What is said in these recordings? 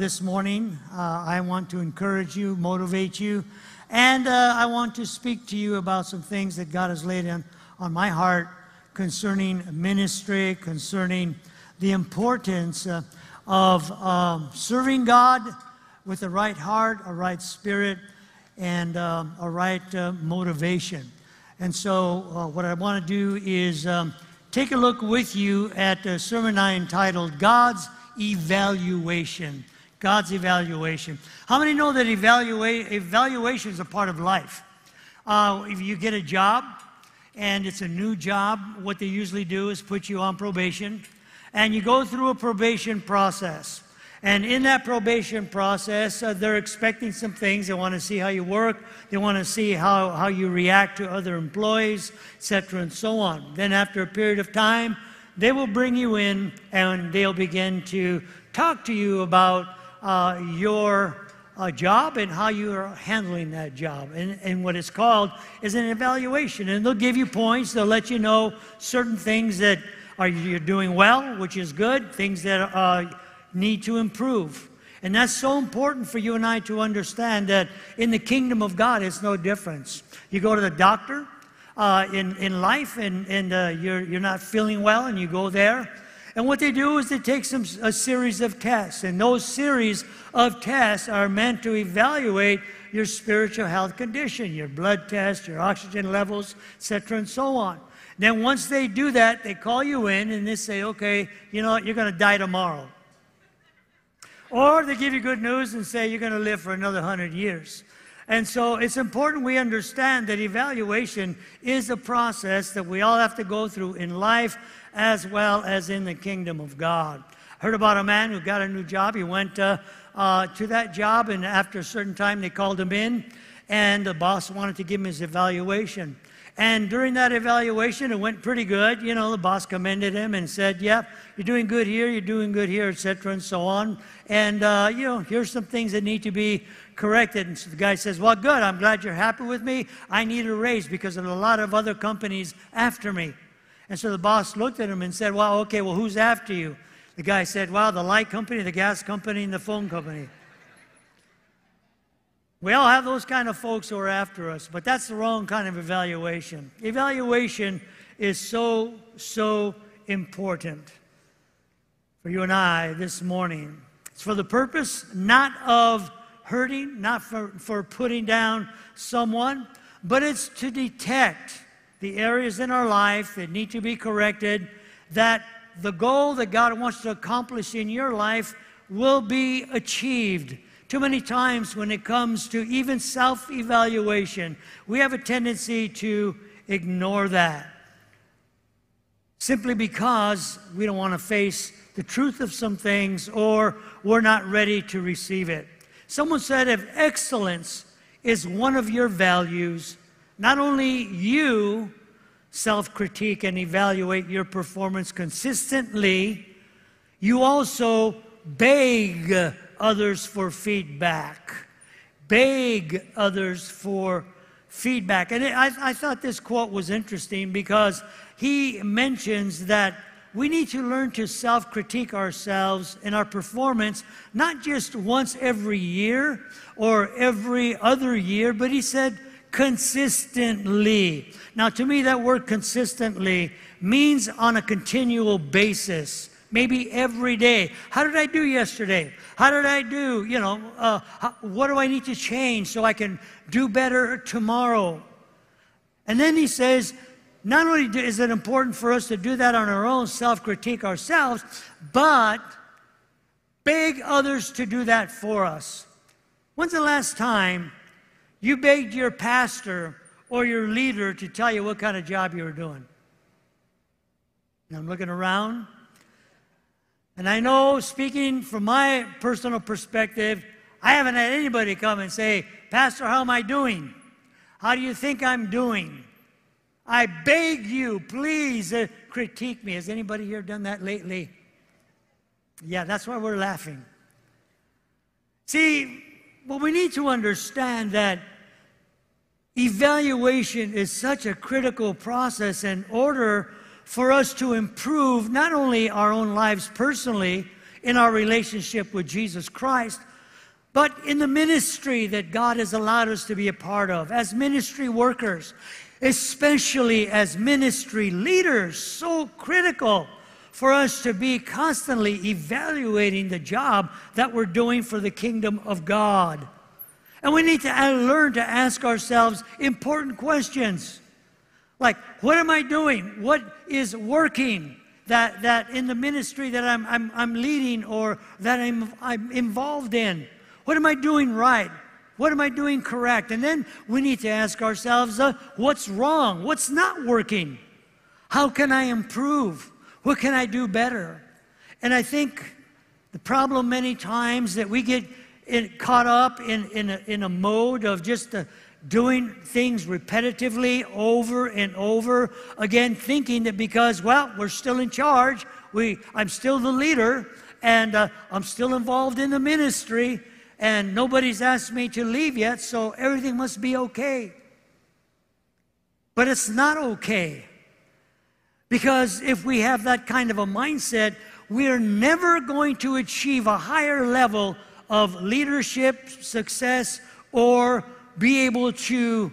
this morning. Uh, I want to encourage you, motivate you, and uh, I want to speak to you about some things that God has laid on, on my heart concerning ministry, concerning the importance uh, of um, serving God with a right heart, a right spirit, and um, a right uh, motivation. And so, uh, what I want to do is um, take a look with you at a sermon I entitled God's Evaluation. God's evaluation. How many know that evaluation is a part of life? Uh, if you get a job and it's a new job, what they usually do is put you on probation and you go through a probation process. And in that probation process, uh, they're expecting some things. They want to see how you work. They want to see how, how you react to other employees, etc., and so on. Then, after a period of time, they will bring you in and they'll begin to talk to you about uh, your uh, job and how you are handling that job. And, and what it's called is an evaluation. And they'll give you points. They'll let you know certain things that are you're doing well, which is good, things that uh, need to improve. And that's so important for you and I to understand that in the kingdom of God, it's no difference. You go to the doctor uh, in, in life and, and uh, you're, you're not feeling well, and you go there. And what they do is they take some, a series of tests. And those series of tests are meant to evaluate your spiritual health condition, your blood test, your oxygen levels, etc., and so on. Then once they do that, they call you in and they say, okay, you know what, you're going to die tomorrow. Or they give you good news and say you're going to live for another 100 years. And so it's important we understand that evaluation is a process that we all have to go through in life as well as in the kingdom of God. I heard about a man who got a new job. He went uh, uh, to that job, and after a certain time, they called him in, and the boss wanted to give him his evaluation. And during that evaluation, it went pretty good. You know, the boss commended him and said, "Yep, yeah, you're doing good here. You're doing good here, etc., and so on. And uh, you know, here's some things that need to be corrected." And so the guy says, "Well, good. I'm glad you're happy with me. I need a raise because there's a lot of other companies after me." And so the boss looked at him and said, "Well, okay. Well, who's after you?" The guy said, "Well, the light company, the gas company, and the phone company." We all have those kind of folks who are after us, but that's the wrong kind of evaluation. Evaluation is so, so important for you and I this morning. It's for the purpose not of hurting, not for, for putting down someone, but it's to detect the areas in our life that need to be corrected, that the goal that God wants to accomplish in your life will be achieved too many times, when it comes to even self evaluation, we have a tendency to ignore that simply because we don't want to face the truth of some things or we're not ready to receive it. Someone said if excellence is one of your values, not only you self critique and evaluate your performance consistently, you also beg others for feedback. Beg others for feedback. And I, I thought this quote was interesting because he mentions that we need to learn to self critique ourselves and our performance, not just once every year or every other year, but he said consistently. Now, to me, that word consistently means on a continual basis maybe every day. How did I do yesterday? How did I do? You know, uh, how, what do I need to change so I can do better tomorrow? And then he says, not only is it important for us to do that on our own, self critique ourselves, but beg others to do that for us. When's the last time you begged your pastor or your leader to tell you what kind of job you were doing? And I'm looking around. And I know, speaking from my personal perspective, I haven't had anybody come and say, Pastor, how am I doing? How do you think I'm doing? I beg you, please uh, critique me. Has anybody here done that lately? Yeah, that's why we're laughing. See, well, we need to understand that evaluation is such a critical process in order for us to improve not only our own lives personally in our relationship with Jesus Christ, but in the ministry that God has allowed us to be a part of as ministry workers, especially as ministry leaders, so critical for us to be constantly evaluating the job that we're doing for the kingdom of God. And we need to learn to ask ourselves important questions like, what am I doing? What is working? That, that in the ministry that I'm, I'm, I'm leading or that I'm, I'm involved in. What am I doing right? What am I doing correct? And then we need to ask ourselves, uh, what's wrong? What's not working? How can I improve? What can I do better? And I think the problem many times that we get in, caught up in, in, a, in a mode of just uh, doing things repetitively over and over again, thinking that because, well, we're still in charge, we, I'm still the leader, and uh, I'm still involved in the ministry, and nobody's asked me to leave yet, so everything must be okay. But it's not okay. Because if we have that kind of a mindset, we're never going to achieve a higher level of leadership, success, or be able to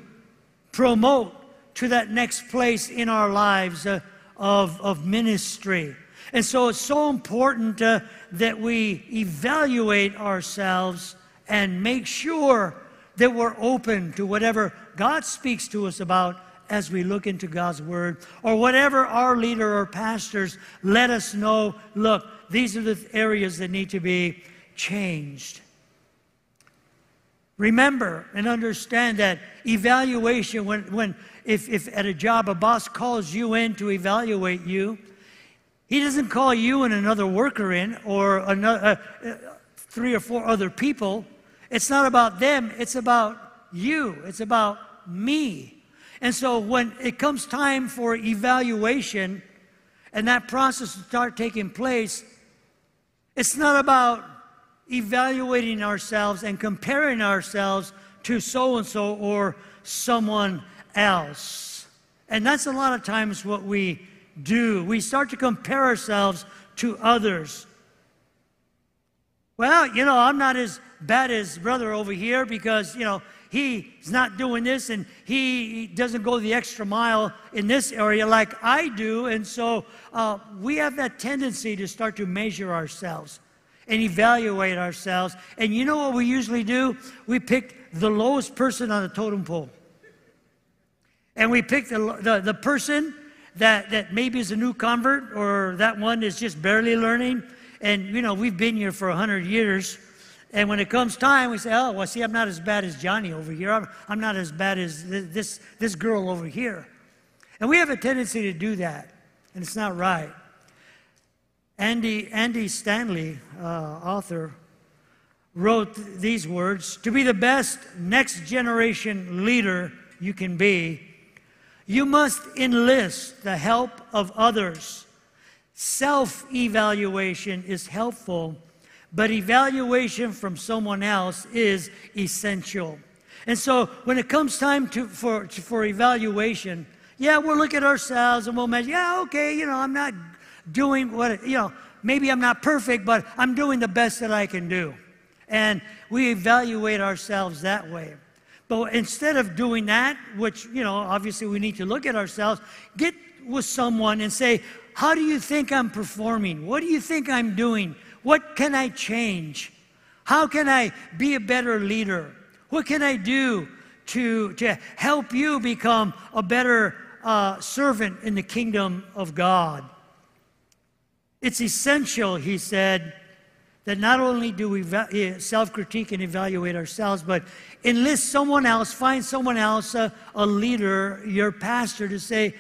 promote to that next place in our lives uh, of, of ministry. And so it's so important uh, that we evaluate ourselves and make sure that we're open to whatever God speaks to us about as we look into God's Word, or whatever our leader or pastors let us know look, these are the areas that need to be changed. Remember and understand that evaluation, when, when if, if at a job a boss calls you in to evaluate you, he doesn't call you and another worker in or another, uh, uh, three or four other people. It's not about them, it's about you, it's about me. And so when it comes time for evaluation and that process to start taking place, it's not about evaluating ourselves and comparing ourselves to so and so or someone else. And that's a lot of times what we do. We start to compare ourselves to others. Well, you know, I'm not as bad as brother over here because, you know, he's not doing this and he doesn't go the extra mile in this area like I do. And so uh, we have that tendency to start to measure ourselves and evaluate ourselves. And you know what we usually do? We pick the lowest person on the totem pole. And we pick the, the, the person that, that maybe is a new convert or that one is just barely learning. And, you know, we've been here for 100 years. And when it comes time, we say, oh, well, see, I'm not as bad as Johnny over here. I'm, I'm not as bad as this, this girl over here. And we have a tendency to do that, and it's not right. Andy, Andy Stanley, uh, author, wrote these words To be the best next generation leader you can be, you must enlist the help of others. Self evaluation is helpful but evaluation from someone else is essential. And so when it comes time to, for, for evaluation, yeah, we'll look at ourselves and we'll measure, yeah, okay, you know, I'm not doing what, you know, maybe I'm not perfect, but I'm doing the best that I can do. And we evaluate ourselves that way. But instead of doing that, which, you know, obviously we need to look at ourselves, get with someone and say, How do you think I'm performing? What do you think I'm doing? What can I change? How can I be a better leader? What can I do to, to help you become a better uh, servant in the kingdom of God? It's essential, he said, that not only do we eh, self critique and evaluate ourselves, but enlist someone else, find someone else, a, a leader, your pastor, to say,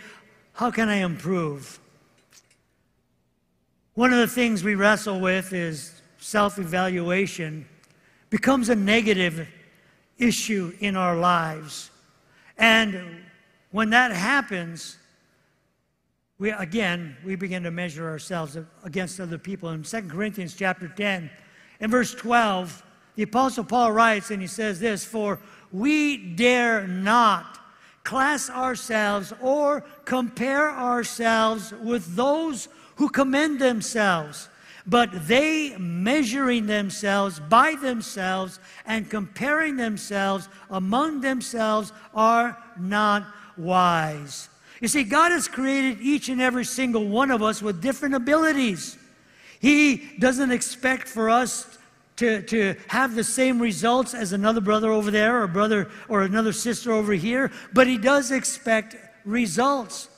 How can I improve? One of the things we wrestle with is self evaluation becomes a negative issue in our lives. And when that happens, we again we begin to measure ourselves against other people. In 2 Corinthians chapter 10, in verse 12, the apostle Paul writes and he says this, for we dare not class ourselves or compare ourselves with those who commend themselves. but they measuring themselves by themselves and comparing themselves among themselves are not wise. You see, God has created each and every single one of us with different abilities. He doesn't expect for us to, to have the same results as another brother over there or brother or another sister over here, but He does expect results.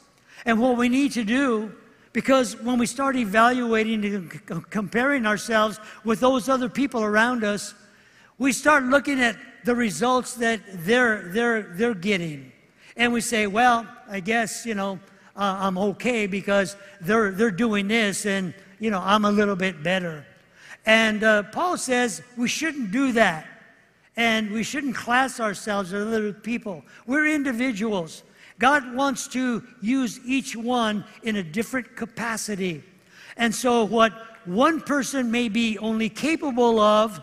And what we need to do because when we start evaluating and comparing ourselves with those other people around us, we start looking at the results that they're, they're, they're getting. And we say, well, I guess, you know, uh, I'm okay because they're, they're doing this and, you know, I'm a little bit better. And uh, Paul says we shouldn't do that. And we shouldn't class ourselves with other people. We're individuals. God wants to use each one in a different capacity. And so, what one person may be only capable of,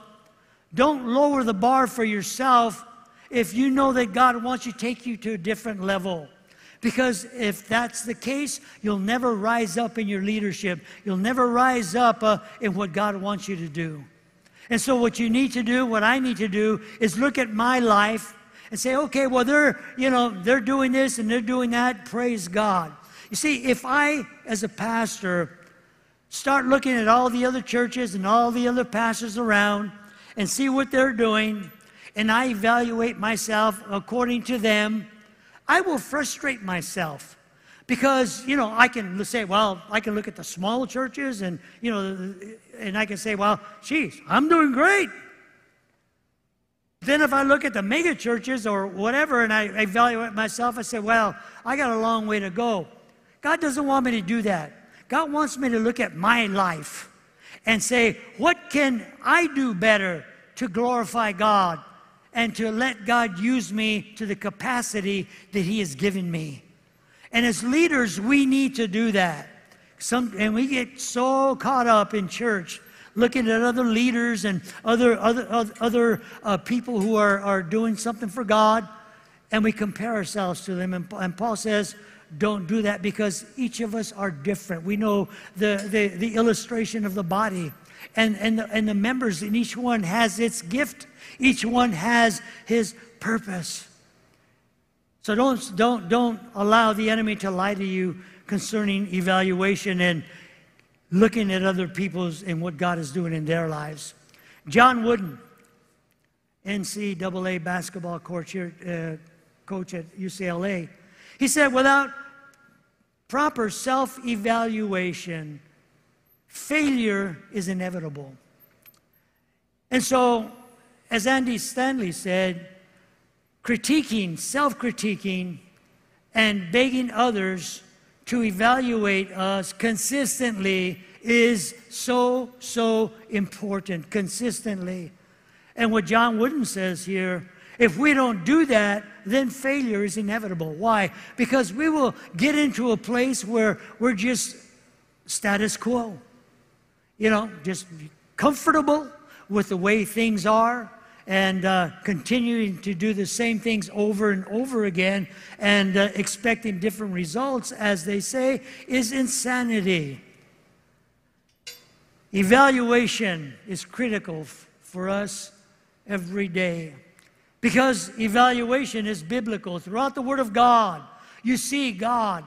don't lower the bar for yourself if you know that God wants you to take you to a different level. Because if that's the case, you'll never rise up in your leadership. You'll never rise up uh, in what God wants you to do. And so, what you need to do, what I need to do, is look at my life and say, okay, well, they're, you know, they're doing this and they're doing that. Praise God. You see, if I, as a pastor, start looking at all the other churches and all the other pastors around and see what they're doing, and I evaluate myself according to them, I will frustrate myself. Because, you know, I can say, well, I can look at the small churches and, you know, and I can say, well, geez, I'm doing great. Then if I look at the mega churches or whatever and I evaluate myself, I say, well, I got a long way to go. God doesn't want me to do that. God wants me to look at my life and say, what can I do better to glorify God and to let God use me to the capacity that He has given me? And as leaders, we need to do that. Some, and we get so caught up in church looking at other leaders and other, other, other uh, people who are, are doing something for God, and we compare ourselves to them. And, and Paul says, don't do that because each of us are different. We know the, the, the illustration of the body, and, and, the, and the members, and each one has its gift, each one has his purpose. So don't, don't, don't allow the enemy to lie to you concerning evaluation and looking at other people's and what God is doing in their lives. John Wooden, NCAA basketball coach, here, uh, coach at UCLA, he said, without proper self evaluation, failure is inevitable. And so, as Andy Stanley said, critiquing, self critiquing, and begging others to evaluate us consistently is so, so important, consistently. And what John Wooden says here if we don't do that, then failure is inevitable. Why? Because we will get into a place where we're just status quo. You know, just comfortable with the way things are and uh, continuing to do the same things over and over again and uh, expecting different results, as they say, is insanity. Evaluation is critical f- for us every day because evaluation is biblical. Throughout the Word of God, you see God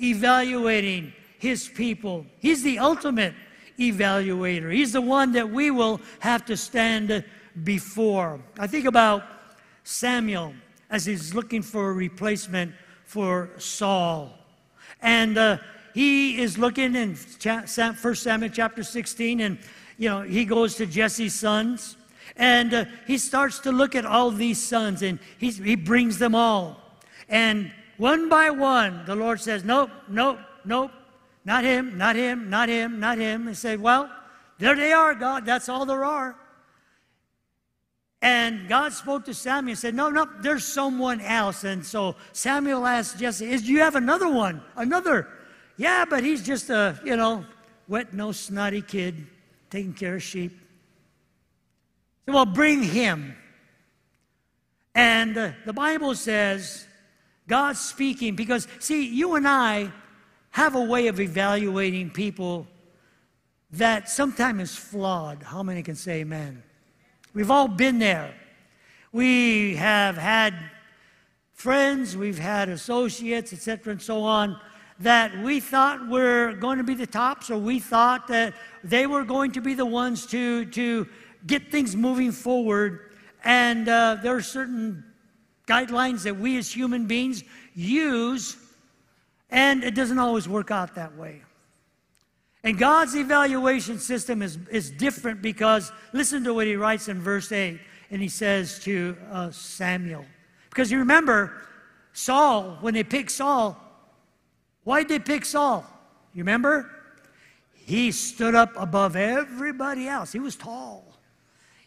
evaluating His people. He's the ultimate evaluator, He's the one that we will have to stand before. I think about Samuel as he's looking for a replacement for Saul. And uh, he is looking in 1 Samuel chapter 16, and you know, he goes to Jesse's sons, and uh, he starts to look at all these sons, and he brings them all. And one by one, the Lord says, Nope, nope, nope, not him, not him, not him, not him. And say, Well, there they are, God, that's all there are. And God spoke to Samuel and said, No, no, there's someone else. And so Samuel asked Jesse, Is do you have another one? Another? Yeah, but he's just a, you know, wet nosed, snotty kid taking care of sheep. So, well, bring him. And uh, the Bible says, God's speaking, because see, you and I have a way of evaluating people that sometimes is flawed. How many can say amen? We've all been there. We have had friends, we've had associates, etc., and so on, that we thought were going to be the tops, or we thought that they were going to be the ones to, to get things moving forward. And uh, there are certain guidelines that we as human beings use, and it doesn't always work out that way. And God's evaluation system is, is different because listen to what he writes in verse 8, and he says to uh, Samuel. Because you remember, Saul, when they picked Saul, why did they pick Saul? You remember? He stood up above everybody else. He was tall.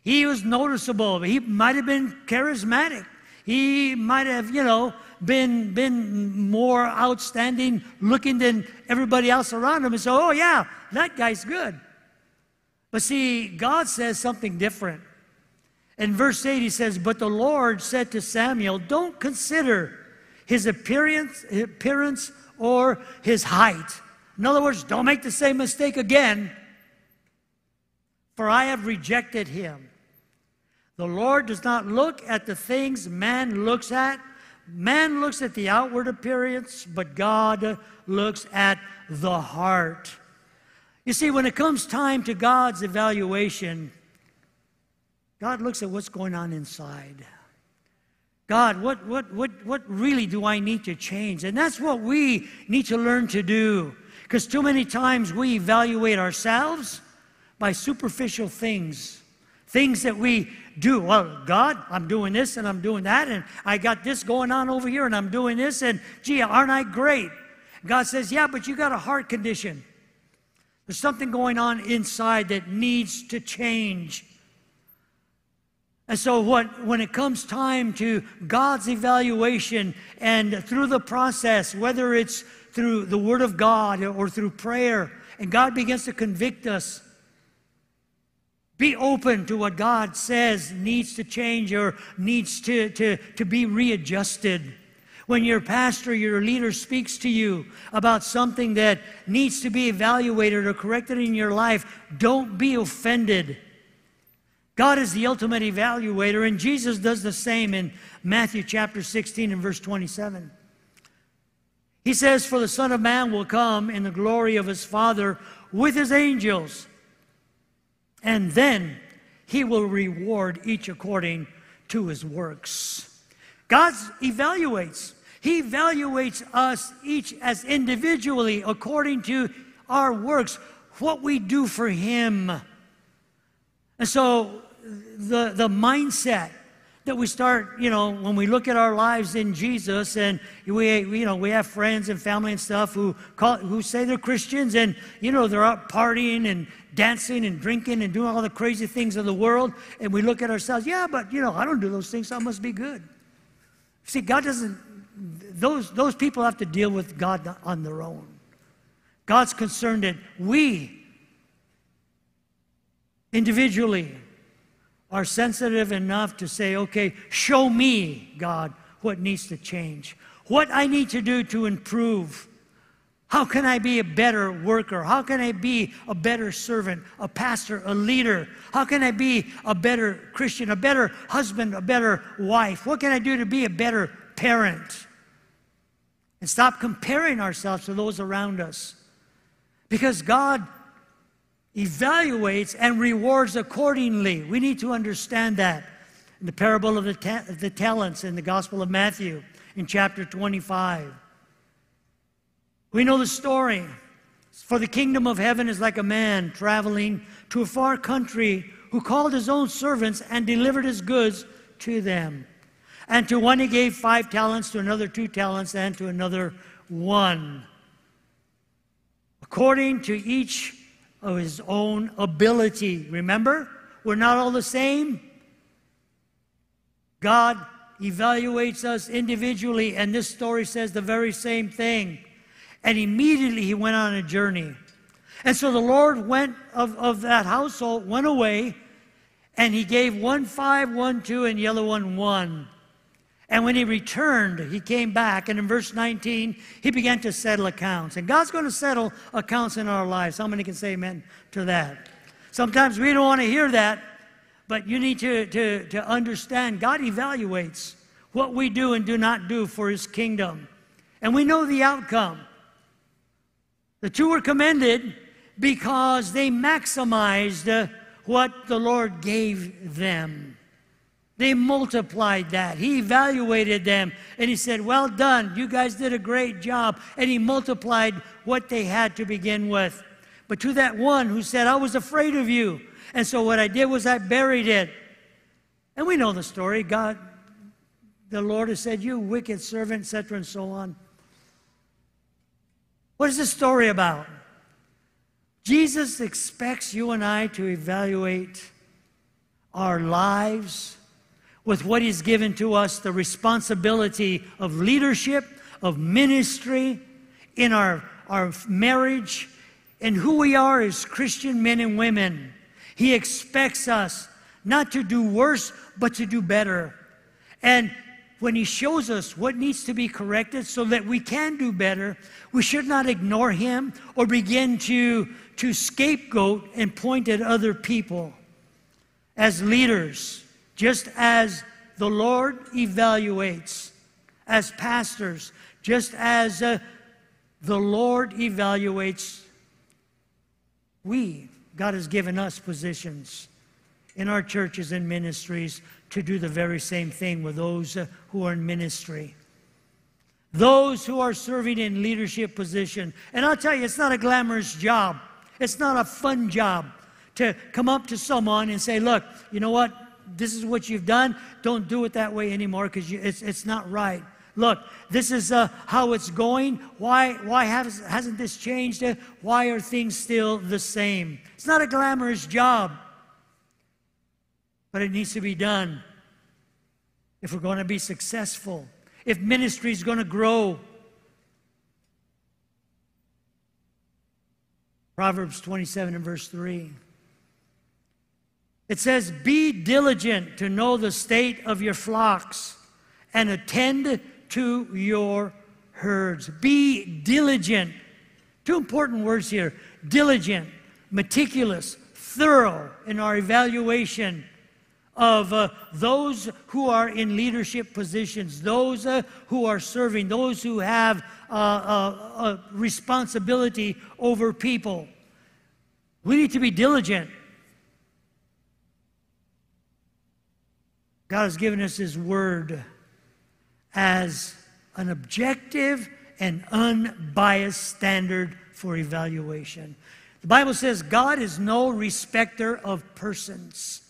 He was noticeable. He might have been charismatic. He might have, you know, been, been more outstanding looking than everybody else around him. And so, oh, yeah, that guy's good. But see, God says something different. In verse 8, he says, But the Lord said to Samuel, Don't consider his appearance, appearance or his height. In other words, don't make the same mistake again, for I have rejected him. The Lord does not look at the things man looks at. Man looks at the outward appearance, but God looks at the heart. You see, when it comes time to God's evaluation, God looks at what's going on inside. God, what, what, what, what really do I need to change? And that's what we need to learn to do. Because too many times we evaluate ourselves by superficial things. Things that we do. Well, God, I'm doing this and I'm doing that, and I got this going on over here, and I'm doing this, and gee, aren't I great? God says, Yeah, but you got a heart condition. There's something going on inside that needs to change. And so, what, when it comes time to God's evaluation and through the process, whether it's through the Word of God or through prayer, and God begins to convict us, be open to what God says needs to change or needs to, to, to be readjusted. When your pastor, your leader speaks to you about something that needs to be evaluated or corrected in your life, don't be offended. God is the ultimate evaluator, and Jesus does the same in Matthew chapter 16 and verse 27. He says, For the Son of Man will come in the glory of his Father with his angels and then he will reward each according to his works. God evaluates. He evaluates us each as individually according to our works, what we do for him. And so the, the mindset that we start, you know, when we look at our lives in Jesus, and we, you know, we have friends and family and stuff who call, who say they're Christians, and you know, they're out partying and dancing and drinking and doing all the crazy things of the world, and we look at ourselves, yeah, but you know, I don't do those things, so I must be good. See, God doesn't, those, those people have to deal with God on their own. God's concerned that we individually are sensitive enough to say, okay, show me, God, what needs to change, what I need to do to improve how can I be a better worker? How can I be a better servant, a pastor, a leader? How can I be a better Christian, a better husband, a better wife? What can I do to be a better parent? And stop comparing ourselves to those around us. Because God evaluates and rewards accordingly. We need to understand that. In the parable of the, ta- the talents in the Gospel of Matthew in chapter 25. We know the story. For the kingdom of heaven is like a man traveling to a far country who called his own servants and delivered his goods to them. And to one he gave five talents, to another two talents, and to another one. According to each of his own ability. Remember, we're not all the same. God evaluates us individually, and this story says the very same thing. And immediately he went on a journey. And so the Lord went of, of that household, went away, and he gave one five, one two, and the other one one. And when he returned, he came back, and in verse 19, he began to settle accounts. And God's going to settle accounts in our lives. How many can say amen to that? Sometimes we don't want to hear that, but you need to, to, to understand God evaluates what we do and do not do for his kingdom. And we know the outcome. The two were commended because they maximized uh, what the Lord gave them. They multiplied that. He evaluated them and he said, Well done. You guys did a great job. And he multiplied what they had to begin with. But to that one who said, I was afraid of you. And so what I did was I buried it. And we know the story. God, the Lord has said, You wicked servant, etc., and so on. What is this story about? Jesus expects you and I to evaluate our lives with what He's given to us the responsibility of leadership, of ministry, in our, our marriage, and who we are as Christian men and women. He expects us not to do worse, but to do better. And when He shows us what needs to be corrected so that we can do better, we should not ignore Him or begin to, to scapegoat and point at other people. As leaders just as the Lord evaluates as pastors, just as uh, the Lord evaluates we, God has given us positions in our churches and ministries to do the very same thing with those uh, who are in ministry. Those who are serving in leadership position. And I'll tell you, it's not a glamorous job. It's not a fun job to come up to someone and say, look, you know what? this is what you've done. Don't do it that way anymore because it's, it's not right. Look, this is uh, how it's going. Why, why has, hasn't this changed? Why are things still the same? It's not a glamorous job, but it needs to be done if we're going to be successful, if ministry is going to grow. Proverbs 27 and verse 3. It says, Be diligent to know the state of your flocks and attend to your herds. Be diligent. Two important words here diligent, meticulous, thorough in our evaluation of uh, those who are in leadership positions, those uh, who are serving, those who have uh, uh responsibility over people. We need to be diligent. God has given us His Word as an objective and unbiased standard for evaluation. The Bible says God is no respecter of persons.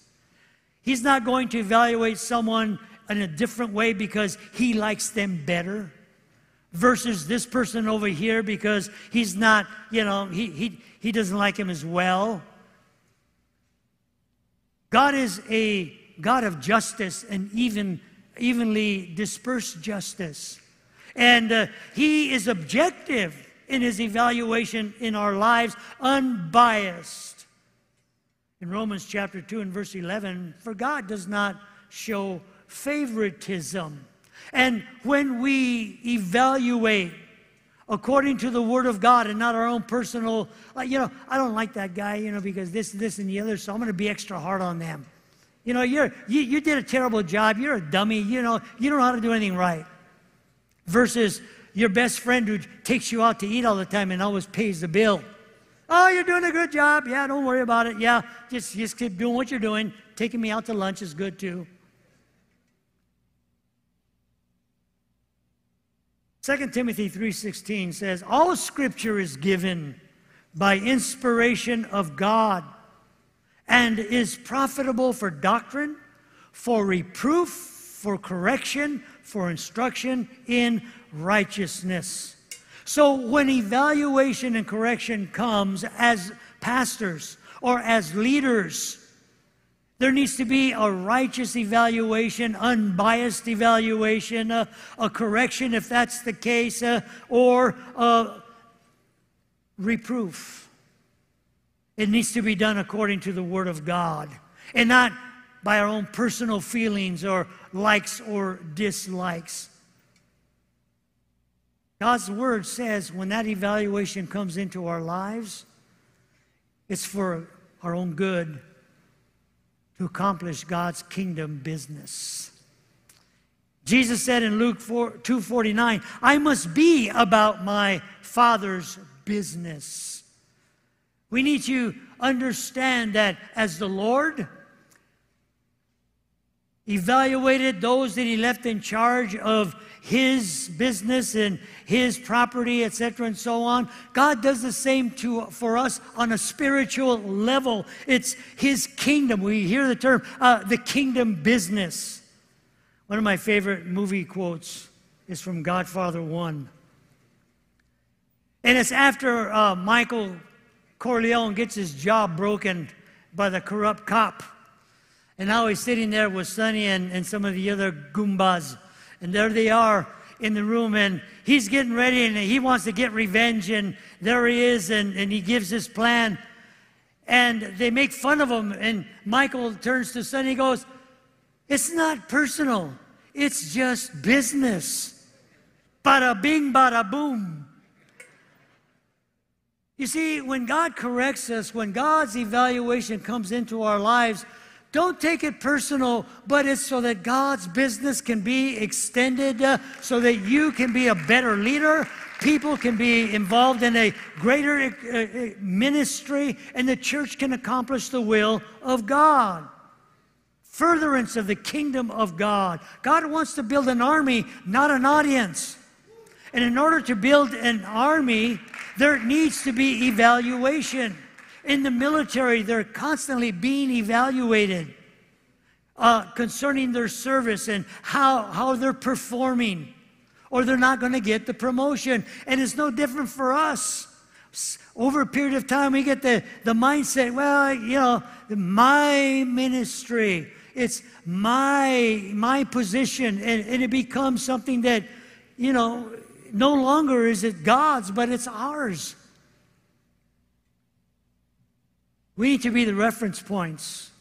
He's not going to evaluate someone in a different way because he likes them better versus this person over here because he's not, you know, he, he, he doesn't like him as well. God is a God of justice and even evenly dispersed justice. And uh, He is objective in His evaluation in our lives, unbiased. In Romans chapter 2 and verse 11, for God does not show favoritism. And when we evaluate according to the Word of God and not our own personal, like, you know, I don't like that guy, you know, because this, this, and the other, so I'm going to be extra hard on them. You know, you're, you, you did a terrible job. You're a dummy. You know, you don't know how to do anything right. Versus your best friend who takes you out to eat all the time and always pays the bill. Oh, you're doing a good job. Yeah, don't worry about it. Yeah, just, just keep doing what you're doing. Taking me out to lunch is good too. 2 Timothy 3:16 says, "All scripture is given by inspiration of God and is profitable for doctrine, for reproof, for correction, for instruction in righteousness. So when evaluation and correction comes as pastors or as leaders, there needs to be a righteous evaluation, unbiased evaluation, a, a correction if that's the case, uh, or reproof. It needs to be done according to the Word of God and not by our own personal feelings or likes or dislikes. God's word says when that evaluation comes into our lives, it's for our own good to accomplish God's kingdom business. Jesus said in Luke 4, 2:49, "I must be about my Father's business." We need to understand that as the Lord evaluated those that he left in charge of his business and his property, etc., and so on. God does the same to, for us on a spiritual level. It's his kingdom. We hear the term uh, the kingdom business. One of my favorite movie quotes is from Godfather 1. And it's after uh, Michael Corleone gets his job broken by the corrupt cop. And now he's sitting there with Sonny and, and some of the other Goombas and there they are in the room, and he's getting ready and he wants to get revenge. And there he is, and, and he gives his plan. And they make fun of him. And Michael turns to Sonny and goes, It's not personal, it's just business. Bada bing, bada boom. You see, when God corrects us, when God's evaluation comes into our lives, don't take it personal, but it's so that God's business can be extended, uh, so that you can be a better leader, people can be involved in a greater uh, uh, ministry, and the church can accomplish the will of God. Furtherance of the kingdom of God. God wants to build an army, not an audience. And in order to build an army, there needs to be evaluation. In the military, they're constantly being evaluated uh, concerning their service and how, how they're performing, or they're not going to get the promotion. And it's no different for us. Over a period of time, we get the, the mindset well, you know, my ministry, it's my, my position, and, and it becomes something that, you know, no longer is it God's, but it's ours. We need to be the reference points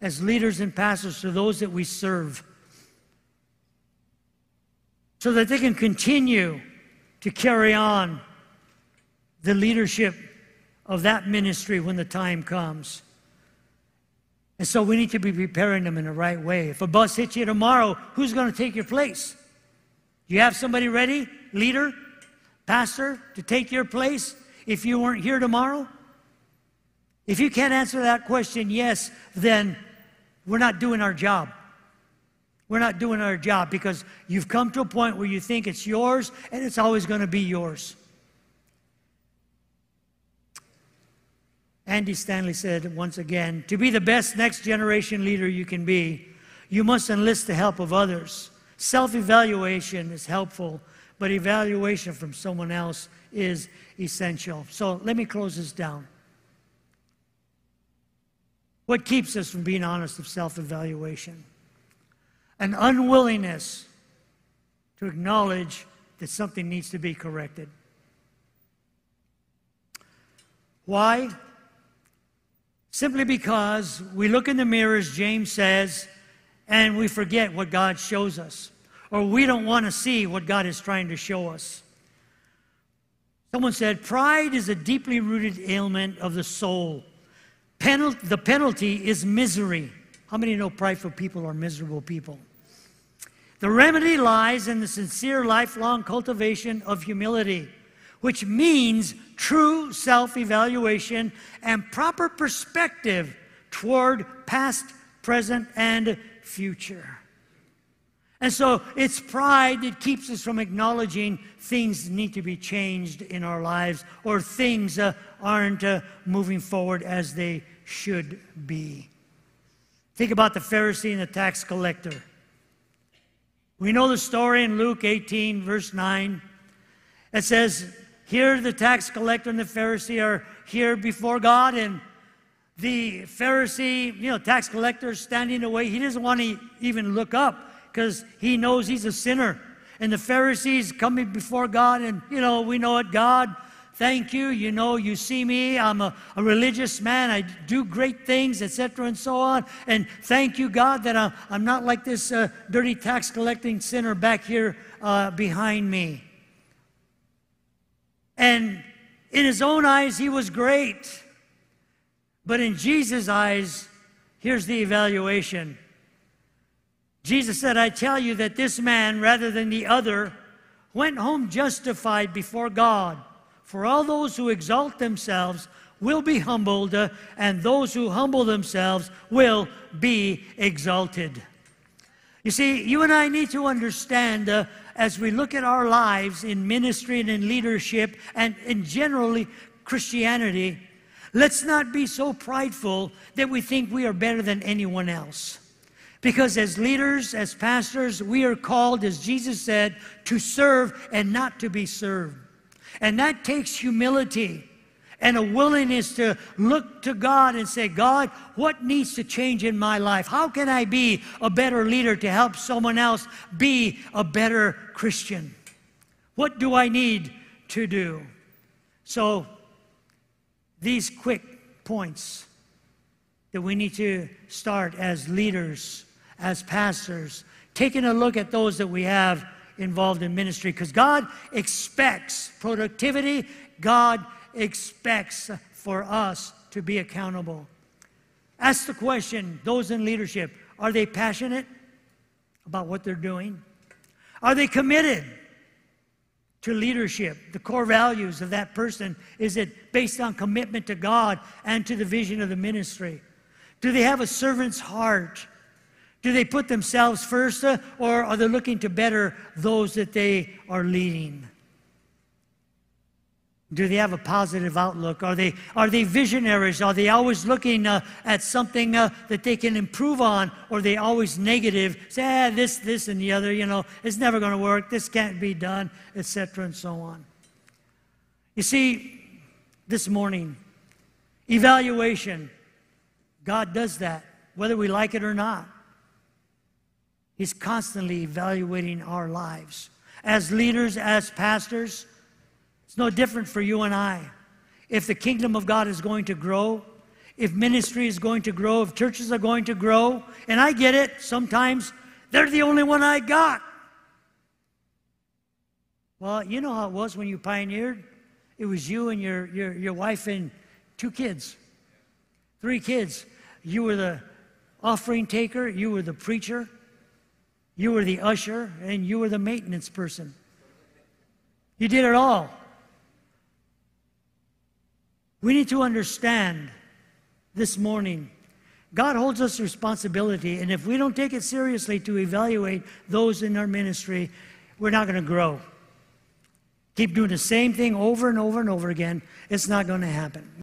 as leaders and pastors to those that we serve so that they can continue to carry on the leadership of that ministry when the time comes. And so we need to be preparing them in the right way. If a bus hits you tomorrow, who's going to take your place? Do you have somebody ready, leader, pastor, to take your place if you weren't here tomorrow? If you can't answer that question, yes, then we're not doing our job. We're not doing our job because you've come to a point where you think it's yours and it's always going to be yours. Andy Stanley said once again to be the best next generation leader you can be, you must enlist the help of others. Self evaluation is helpful, but evaluation from someone else is essential. So let me close this down. What keeps us from being honest of self evaluation? An unwillingness to acknowledge that something needs to be corrected. Why? Simply because we look in the mirror, as James says, and we forget what God shows us, or we don't want to see what God is trying to show us. Someone said, Pride is a deeply rooted ailment of the soul Penal- the penalty is misery. How many know prideful people are miserable people? The remedy lies in the sincere, lifelong cultivation of humility, which means true self evaluation and proper perspective toward past, present, and future. And so it's pride that keeps us from acknowledging things need to be changed in our lives or things uh, aren't uh, moving forward as they should be. Think about the Pharisee and the tax collector. We know the story in Luke 18, verse 9. It says, Here the tax collector and the Pharisee are here before God, and the Pharisee, you know, tax collector standing away. He doesn't want to even look up because he knows he's a sinner. And the Pharisees coming before God, and, you know, we know it, God, thank you. You know, you see me. I'm a, a religious man. I do great things, etc., and so on. And thank you, God, that I'm, I'm not like this uh, dirty tax collecting sinner back here uh, behind me. And in his own eyes, he was great. But in Jesus' eyes, here's the evaluation. Jesus said, I tell you that this man, rather than the other, went home justified before God. For all those who exalt themselves will be humbled, uh, and those who humble themselves will be exalted. You see, you and I need to understand uh, as we look at our lives in ministry and in leadership and in generally Christianity, let's not be so prideful that we think we are better than anyone else. Because as leaders, as pastors, we are called, as Jesus said, to serve and not to be served. And that takes humility and a willingness to look to God and say, God, what needs to change in my life? How can I be a better leader to help someone else be a better Christian? What do I need to do? So, these quick points that we need to start as leaders, as pastors, taking a look at those that we have involved in ministry, because God expects productivity, God expects for us to be accountable. Ask the question those in leadership are they passionate about what they're doing? Are they committed to leadership? The core values of that person is it based on commitment to God and to the vision of the ministry? Do they have a servant's heart? Do they put themselves first, uh, or are they looking to better those that they are leading? Do they have a positive outlook? Are they, are they visionaries? Are they always looking uh, at something uh, that they can improve on? Or are they always negative? Say, ah, this, this, and the other, you know, it's never going to work. This can't be done, etc., and so on. You see, this morning, evaluation, God does that, whether we like it or not. He's constantly evaluating our lives. As leaders, as pastors, it's no different for you and I. If the kingdom of God is going to grow, if ministry is going to grow, if churches are going to grow, and I get it, sometimes they're the only one I got. Well, you know how it was when you pioneered. It was you and your, your, your wife and two kids, three kids. You were the offering taker, you were the preacher, you were the usher, and you were the maintenance person. You did it all. We need to understand this morning God holds us responsibility, and if we don't take it seriously to evaluate those in our ministry, we're not going to grow. Keep doing the same thing over and over and over again, it's not going to happen.